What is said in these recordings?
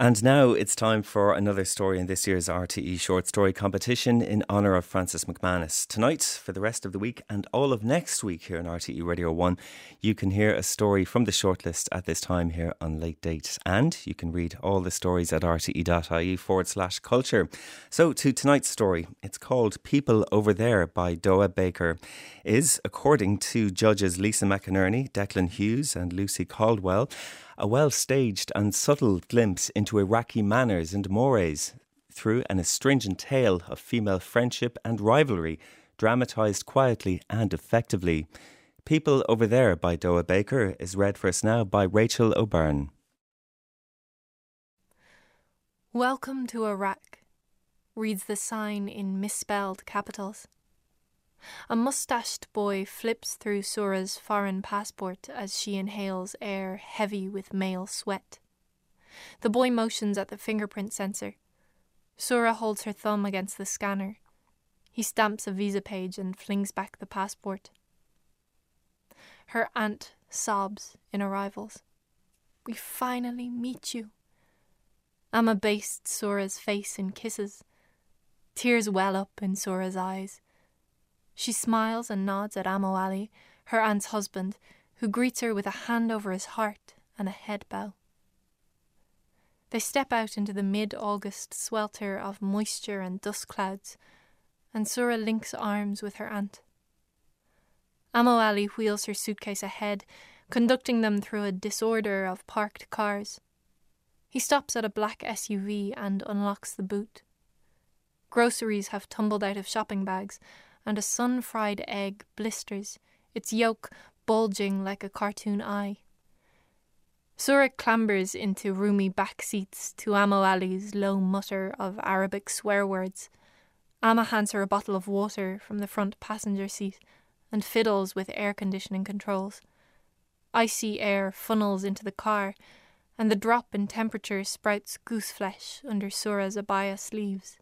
And now it's time for another story in this year's RTE short story competition in honour of Francis MacManus. Tonight, for the rest of the week and all of next week here on RTE Radio 1, you can hear a story from the shortlist at this time here on Late Date. And you can read all the stories at rte.ie forward slash culture. So, to tonight's story, it's called People Over There by Doa Baker, is, according to judges Lisa McInerney, Declan Hughes, and Lucy Caldwell, a well staged and subtle glimpse into Iraqi manners and mores through an astringent tale of female friendship and rivalry, dramatised quietly and effectively. People Over There by Doa Baker is read for us now by Rachel O'Byrne. Welcome to Iraq, reads the sign in misspelled capitals. A mustached boy flips through Sura's foreign passport as she inhales air heavy with male sweat. The boy motions at the fingerprint sensor. Sura holds her thumb against the scanner. He stamps a visa page and flings back the passport. Her aunt sobs in arrivals. We finally meet you. Amma bastes Sura's face in kisses. Tears well up in Sura's eyes. She smiles and nods at Amo Ali, her aunt's husband, who greets her with a hand over his heart and a head bow. They step out into the mid August swelter of moisture and dust clouds, and Sura links arms with her aunt. Amo Ali wheels her suitcase ahead, conducting them through a disorder of parked cars. He stops at a black SUV and unlocks the boot. Groceries have tumbled out of shopping bags, and a sun fried egg blisters, its yolk bulging like a cartoon eye. Sura clambers into roomy back seats to Amo Ali's low mutter of Arabic swear words. Amma hands her a bottle of water from the front passenger seat and fiddles with air conditioning controls. Icy air funnels into the car, and the drop in temperature sprouts goose flesh under Sura's abaya sleeves.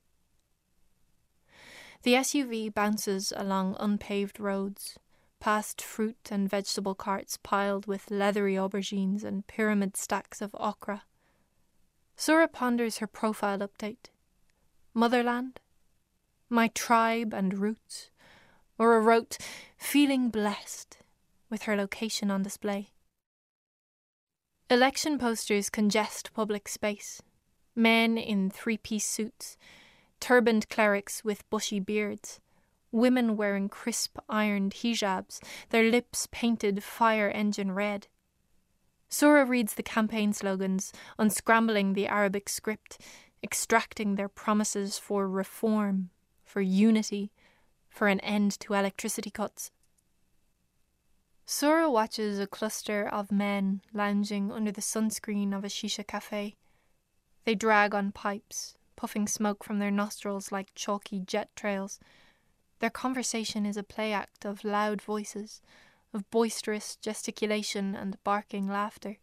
The SUV bounces along unpaved roads, past fruit and vegetable carts piled with leathery aubergines and pyramid stacks of okra. Sura ponders her profile update. Motherland? My tribe and roots? Or a rote, feeling blessed, with her location on display. Election posters congest public space. Men in three piece suits turbaned clerics with bushy beards, women wearing crisp ironed hijabs, their lips painted fire engine red. Sura reads the campaign slogans, unscrambling the Arabic script, extracting their promises for reform, for unity, for an end to electricity cuts. Sura watches a cluster of men lounging under the sunscreen of a shisha cafe. They drag on pipes, puffing smoke from their nostrils like chalky jet trails. Their conversation is a play act of loud voices, of boisterous gesticulation and barking laughter.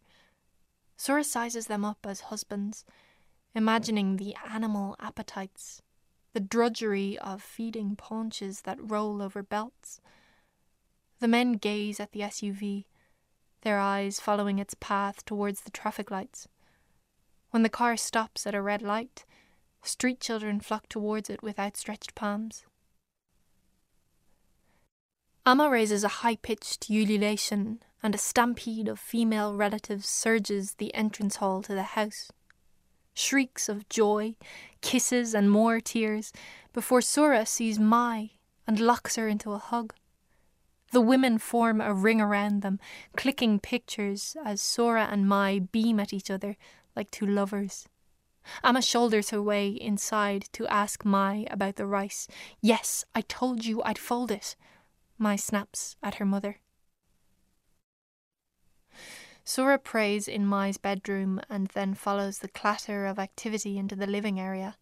Sura sizes them up as husbands, imagining the animal appetites, the drudgery of feeding paunches that roll over belts. The men gaze at the SUV, their eyes following its path towards the traffic lights. When the car stops at a red light, Street children flock towards it with outstretched palms. Amma raises a high pitched ululation, and a stampede of female relatives surges the entrance hall to the house. Shrieks of joy, kisses, and more tears before Sura sees Mai and locks her into a hug. The women form a ring around them, clicking pictures as Sora and Mai beam at each other like two lovers. Amma shoulders her way inside to ask Mai about the rice. Yes, I told you I'd fold it. Mai snaps at her mother. Sura prays in Mai's bedroom and then follows the clatter of activity into the living area.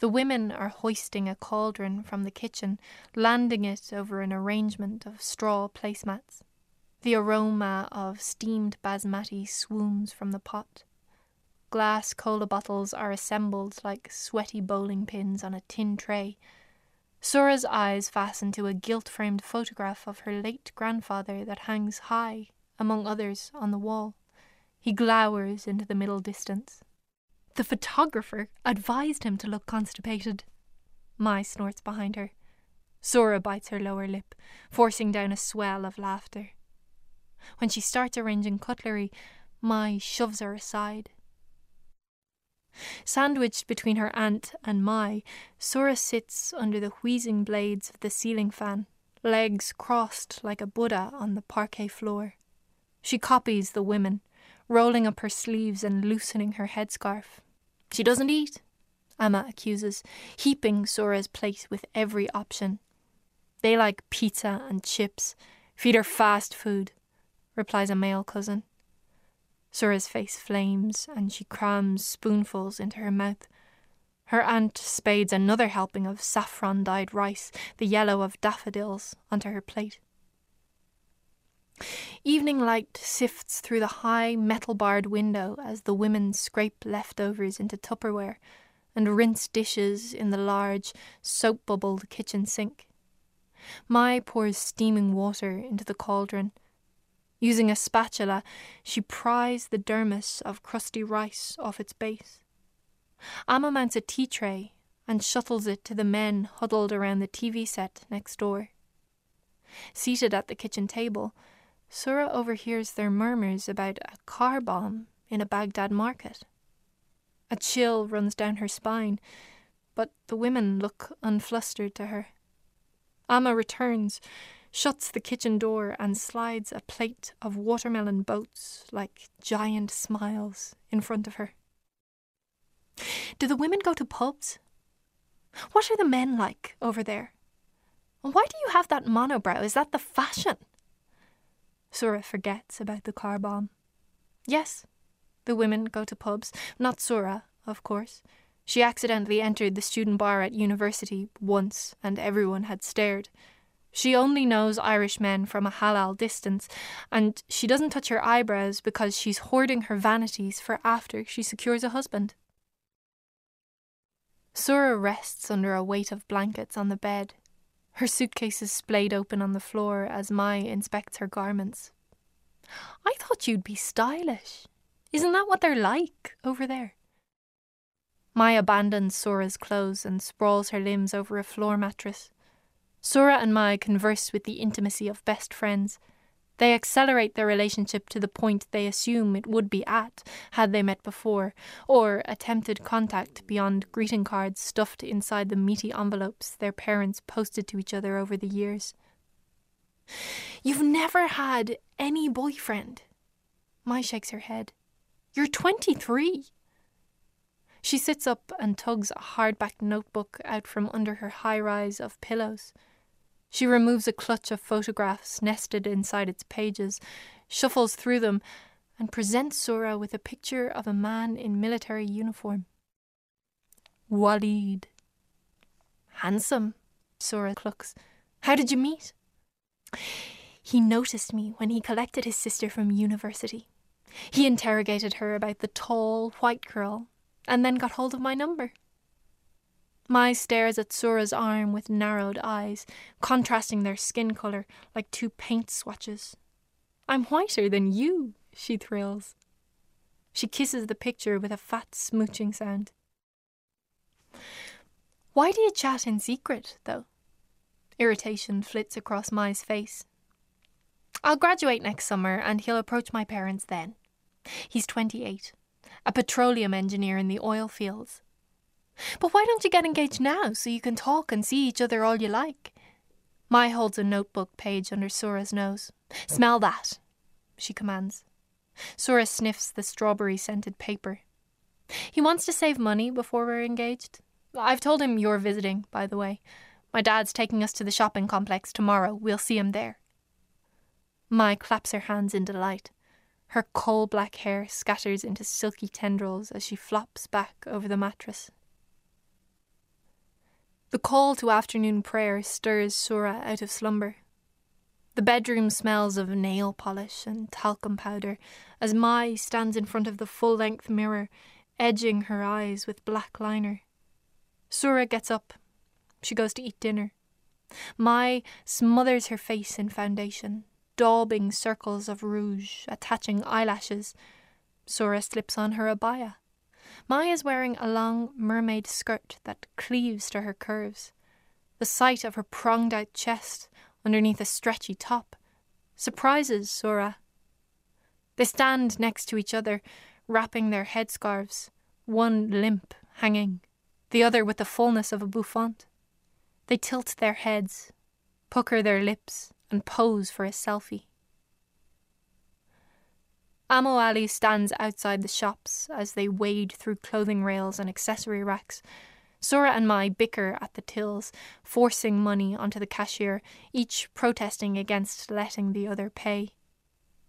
The women are hoisting a cauldron from the kitchen, landing it over an arrangement of straw placemats. The aroma of steamed basmati swoons from the pot. Glass cola bottles are assembled like sweaty bowling pins on a tin tray. Sura's eyes fasten to a gilt framed photograph of her late grandfather that hangs high, among others, on the wall. He glowers into the middle distance. The photographer advised him to look constipated. Mai snorts behind her. Sora bites her lower lip, forcing down a swell of laughter. When she starts arranging cutlery, Mai shoves her aside. Sandwiched between her aunt and Mai, Sora sits under the wheezing blades of the ceiling fan, legs crossed like a Buddha on the parquet floor. She copies the women, rolling up her sleeves and loosening her headscarf. She doesn't eat, Amma accuses, heaping Sora's plate with every option. They like pizza and chips. Feed her fast food, replies a male cousin. Sora's face flames, and she crams spoonfuls into her mouth. Her aunt spades another helping of saffron dyed rice, the yellow of daffodils, onto her plate. Evening light sifts through the high metal barred window as the women scrape leftovers into Tupperware and rinse dishes in the large, soap bubbled kitchen sink. Mai pours steaming water into the cauldron. Using a spatula, she pries the dermis of crusty rice off its base. Amma mounts a tea tray and shuttles it to the men huddled around the TV set next door. Seated at the kitchen table, Sura overhears their murmurs about a car bomb in a Baghdad market. A chill runs down her spine, but the women look unflustered to her. Amma returns, shuts the kitchen door, and slides a plate of watermelon boats like giant smiles in front of her. Do the women go to pubs? What are the men like over there? Why do you have that monobrow? Is that the fashion? Sura forgets about the car bomb. Yes, the women go to pubs. Not Sura, of course. She accidentally entered the student bar at university once, and everyone had stared. She only knows Irish men from a halal distance, and she doesn't touch her eyebrows because she's hoarding her vanities for after she secures a husband. Sura rests under a weight of blankets on the bed, her suitcases splayed open on the floor as Mai inspects her garments. I thought you'd be stylish. Isn't that what they're like over there? Mai abandons Sora's clothes and sprawls her limbs over a floor mattress. Sora and Mai converse with the intimacy of best friends. They accelerate their relationship to the point they assume it would be at had they met before, or attempted contact beyond greeting cards stuffed inside the meaty envelopes their parents posted to each other over the years. You've never had any boyfriend? Mai shakes her head. You're 23. She sits up and tugs a hardback notebook out from under her high rise of pillows. She removes a clutch of photographs nested inside its pages, shuffles through them, and presents Sora with a picture of a man in military uniform. Walid. Handsome, Sora clucks. How did you meet? He noticed me when he collected his sister from university. He interrogated her about the tall, white girl and then got hold of my number. Mai stares at Sura's arm with narrowed eyes, contrasting their skin colour like two paint swatches. I'm whiter than you, she thrills. She kisses the picture with a fat smooching sound. Why do you chat in secret, though? Irritation flits across Mai's face. I'll graduate next summer and he'll approach my parents then. He's 28 a petroleum engineer in the oil fields. But why don't you get engaged now so you can talk and see each other all you like? Mai holds a notebook page under Sura's nose. Smell that, she commands. Sura sniffs the strawberry scented paper. He wants to save money before we're engaged. I've told him you're visiting, by the way. My dad's taking us to the shopping complex tomorrow. We'll see him there. Mai claps her hands in delight. Her coal black hair scatters into silky tendrils as she flops back over the mattress. The call to afternoon prayer stirs Sura out of slumber. The bedroom smells of nail polish and talcum powder as Mai stands in front of the full length mirror, edging her eyes with black liner. Sura gets up. She goes to eat dinner. Mai smothers her face in foundation, daubing circles of rouge, attaching eyelashes. Sura slips on her abaya. Mai is wearing a long mermaid skirt that cleaves to her curves. The sight of her pronged out chest underneath a stretchy top surprises Sora. They stand next to each other, wrapping their headscarves, one limp, hanging, the other with the fullness of a bouffant. They tilt their heads, pucker their lips, and pose for a selfie. Amo Ali stands outside the shops as they wade through clothing rails and accessory racks. Sora and Mai bicker at the tills, forcing money onto the cashier, each protesting against letting the other pay.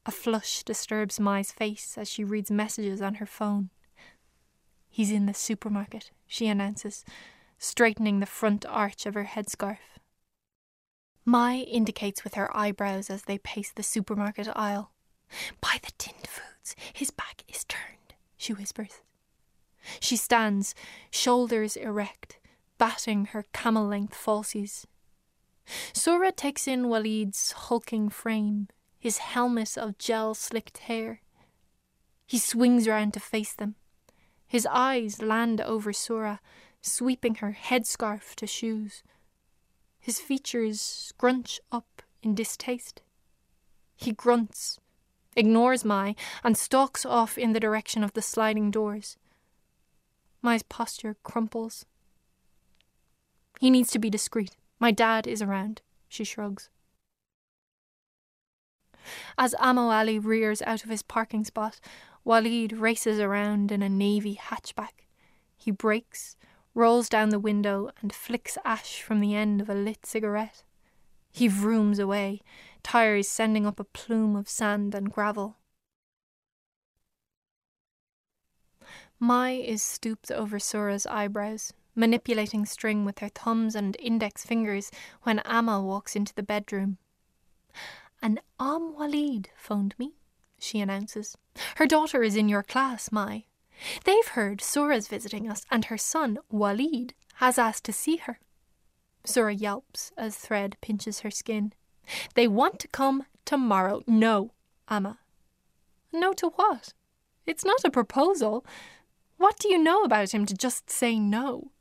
A flush disturbs Mai's face as she reads messages on her phone. He's in the supermarket, she announces, straightening the front arch of her headscarf. Mai indicates with her eyebrows as they pace the supermarket aisle. Buy the tinned foods. His back is turned, she whispers. She stands, shoulders erect, batting her camel length falsies. Sora takes in Walid's hulking frame, his helmet of gel slicked hair. He swings round to face them. His eyes land over Sora, sweeping her headscarf to shoes. His features scrunch up in distaste. He grunts, ignores Mai, and stalks off in the direction of the sliding doors. Mai's posture crumples. He needs to be discreet. My dad is around, she shrugs. As Amo Ali rears out of his parking spot, Walid races around in a navy hatchback. He brakes, rolls down the window, and flicks ash from the end of a lit cigarette. He vrooms away, tires sending up a plume of sand and gravel. Mai is stooped over Sora's eyebrows, manipulating string with her thumbs and index fingers when Amma walks into the bedroom. An Am Walid phoned me, she announces. Her daughter is in your class, Mai. They've heard Sora's visiting us, and her son, Walid, has asked to see her. Sora yelps as Thread pinches her skin. They want to come tomorrow. No, Amma. No to what? It's not a proposal. What do you know about him to just say no?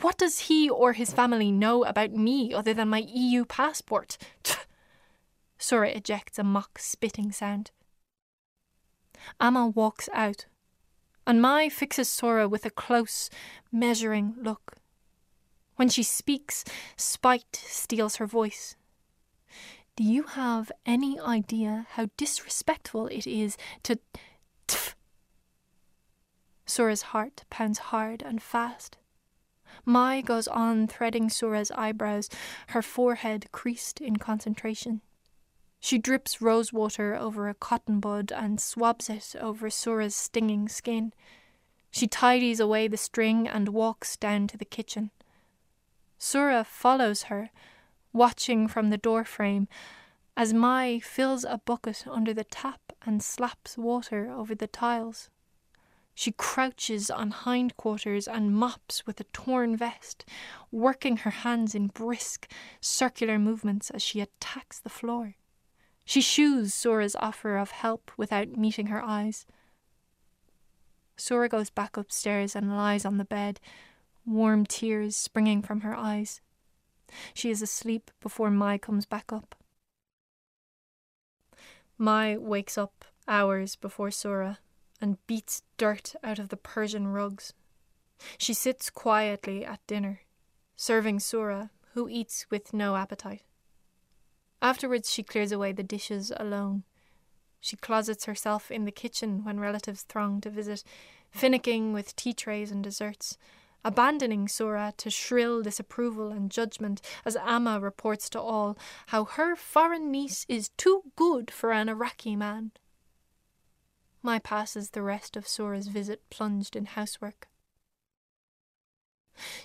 What does he or his family know about me other than my EU passport? Sora ejects a mock spitting sound. Amma walks out, and Mai fixes Sora with a close, measuring look. When she speaks, spite steals her voice. Do you have any idea how disrespectful it is to. Tf. Sora's heart pounds hard and fast. Mai goes on threading Sora's eyebrows, her forehead creased in concentration. She drips rose water over a cotton bud and swabs it over Sora's stinging skin. She tidies away the string and walks down to the kitchen. Sora follows her, watching from the doorframe as Mai fills a bucket under the tap and slaps water over the tiles. She crouches on hindquarters and mops with a torn vest, working her hands in brisk, circular movements as she attacks the floor. She shoos Sora's offer of help without meeting her eyes. Sora goes back upstairs and lies on the bed, warm tears springing from her eyes. She is asleep before Mai comes back up. Mai wakes up hours before Sora and beats dirt out of the Persian rugs. She sits quietly at dinner, serving Sora, who eats with no appetite. Afterwards, she clears away the dishes alone. She closets herself in the kitchen when relatives throng to visit, finicking with tea trays and desserts, abandoning Sora to shrill disapproval and judgment as Amma reports to all how her foreign niece is too good for an Iraqi man. Mai passes the rest of Sora's visit plunged in housework.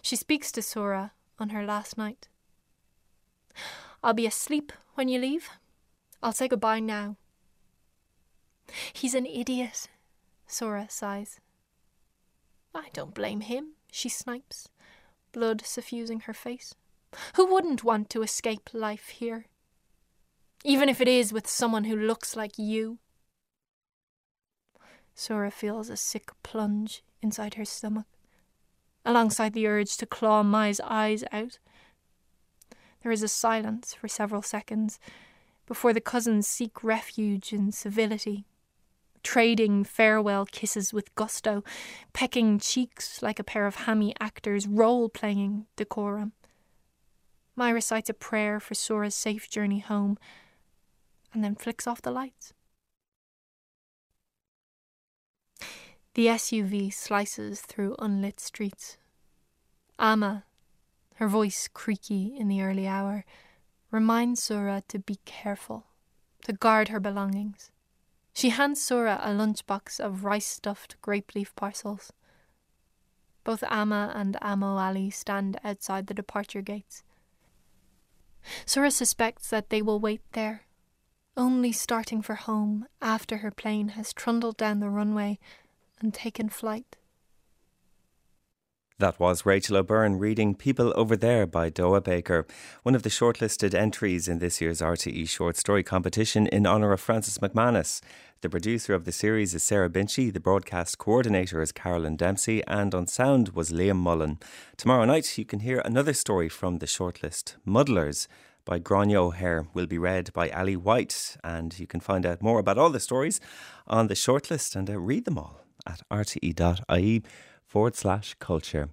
She speaks to Sora on her last night. I'll be asleep when you leave. I'll say goodbye now. He's an idiot, Sora sighs. I don't blame him, she snipes, blood suffusing her face. Who wouldn't want to escape life here? Even if it is with someone who looks like you. Sora feels a sick plunge inside her stomach, alongside the urge to claw Mai's eyes out. There is a silence for several seconds before the cousins seek refuge in civility, trading farewell kisses with gusto, pecking cheeks like a pair of hammy actors, role playing decorum. Mai recites a prayer for Sora's safe journey home and then flicks off the lights. The SUV slices through unlit streets. Amma, her voice creaky in the early hour, reminds Sora to be careful, to guard her belongings. She hands Sora a lunchbox of rice stuffed grape leaf parcels. Both Amma and Amo Ali stand outside the departure gates. Sora suspects that they will wait there, only starting for home after her plane has trundled down the runway and taken flight. That was Rachel O'Byrne reading People Over There by Doa Baker, one of the shortlisted entries in this year's RTE short story competition in honour of Francis MacManus. The producer of the series is Sarah Binchy, the broadcast coordinator is Carolyn Dempsey, and on sound was Liam Mullen. Tomorrow night you can hear another story from the shortlist, Muddlers by Grania O'Hare will be read by Ali White, and you can find out more about all the stories on the shortlist and uh, read them all at rte.ie forward slash culture.